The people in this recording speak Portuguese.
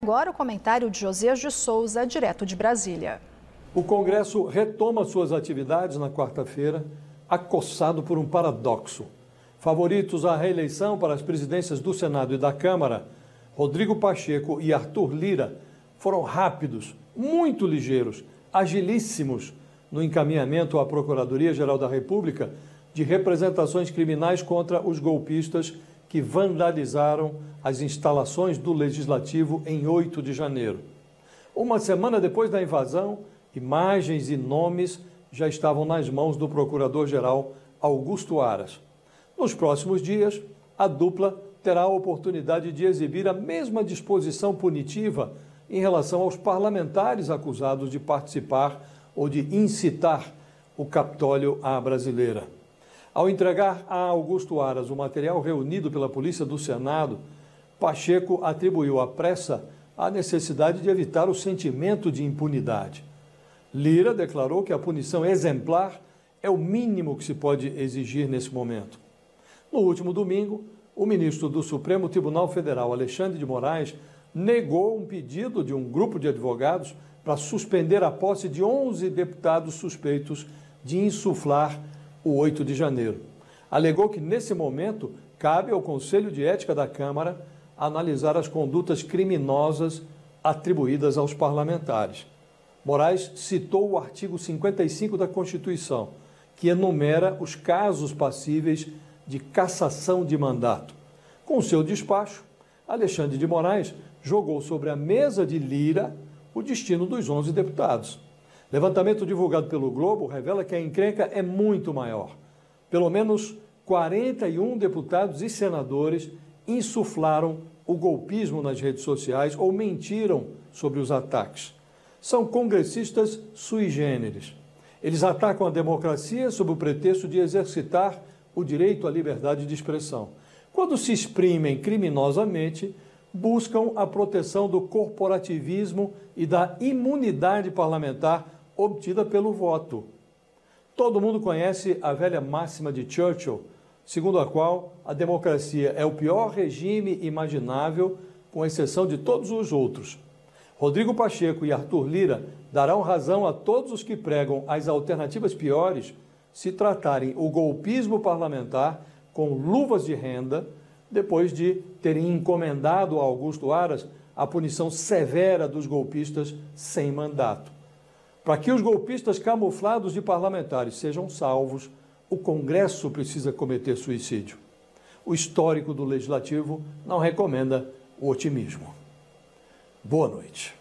Agora o comentário de Josias de Souza, direto de Brasília. O Congresso retoma suas atividades na quarta-feira, acossado por um paradoxo. Favoritos à reeleição para as presidências do Senado e da Câmara, Rodrigo Pacheco e Arthur Lira foram rápidos, muito ligeiros, agilíssimos no encaminhamento à Procuradoria-Geral da República de representações criminais contra os golpistas que vandalizaram as instalações do Legislativo em 8 de janeiro. Uma semana depois da invasão, imagens e nomes já estavam nas mãos do Procurador-Geral Augusto Aras. Nos próximos dias, a dupla terá a oportunidade de exibir a mesma disposição punitiva em relação aos parlamentares acusados de participar ou de incitar o Capitólio à brasileira. Ao entregar a Augusto Aras o material reunido pela Polícia do Senado, Pacheco atribuiu à pressa a necessidade de evitar o sentimento de impunidade. Lira declarou que a punição exemplar é o mínimo que se pode exigir nesse momento. No último domingo, o ministro do Supremo Tribunal Federal, Alexandre de Moraes, negou um pedido de um grupo de advogados para suspender a posse de 11 deputados suspeitos de insuflar o 8 de janeiro. Alegou que, nesse momento, cabe ao Conselho de Ética da Câmara analisar as condutas criminosas atribuídas aos parlamentares. Moraes citou o artigo 55 da Constituição, que enumera os casos passíveis de cassação de mandato. Com seu despacho, Alexandre de Moraes jogou sobre a mesa de Lira o destino dos 11 deputados. Levantamento divulgado pelo Globo revela que a encrenca é muito maior. Pelo menos 41 deputados e senadores insuflaram o golpismo nas redes sociais ou mentiram sobre os ataques. São congressistas sui generis. Eles atacam a democracia sob o pretexto de exercitar o direito à liberdade de expressão. Quando se exprimem criminosamente, buscam a proteção do corporativismo e da imunidade parlamentar obtida pelo voto. Todo mundo conhece a velha máxima de Churchill, segundo a qual a democracia é o pior regime imaginável, com exceção de todos os outros. Rodrigo Pacheco e Arthur Lira darão razão a todos os que pregam as alternativas piores se tratarem o golpismo parlamentar com luvas de renda, depois de terem encomendado a Augusto Aras a punição severa dos golpistas sem mandato. Para que os golpistas camuflados de parlamentares sejam salvos, o Congresso precisa cometer suicídio. O histórico do Legislativo não recomenda o otimismo. Boa noite.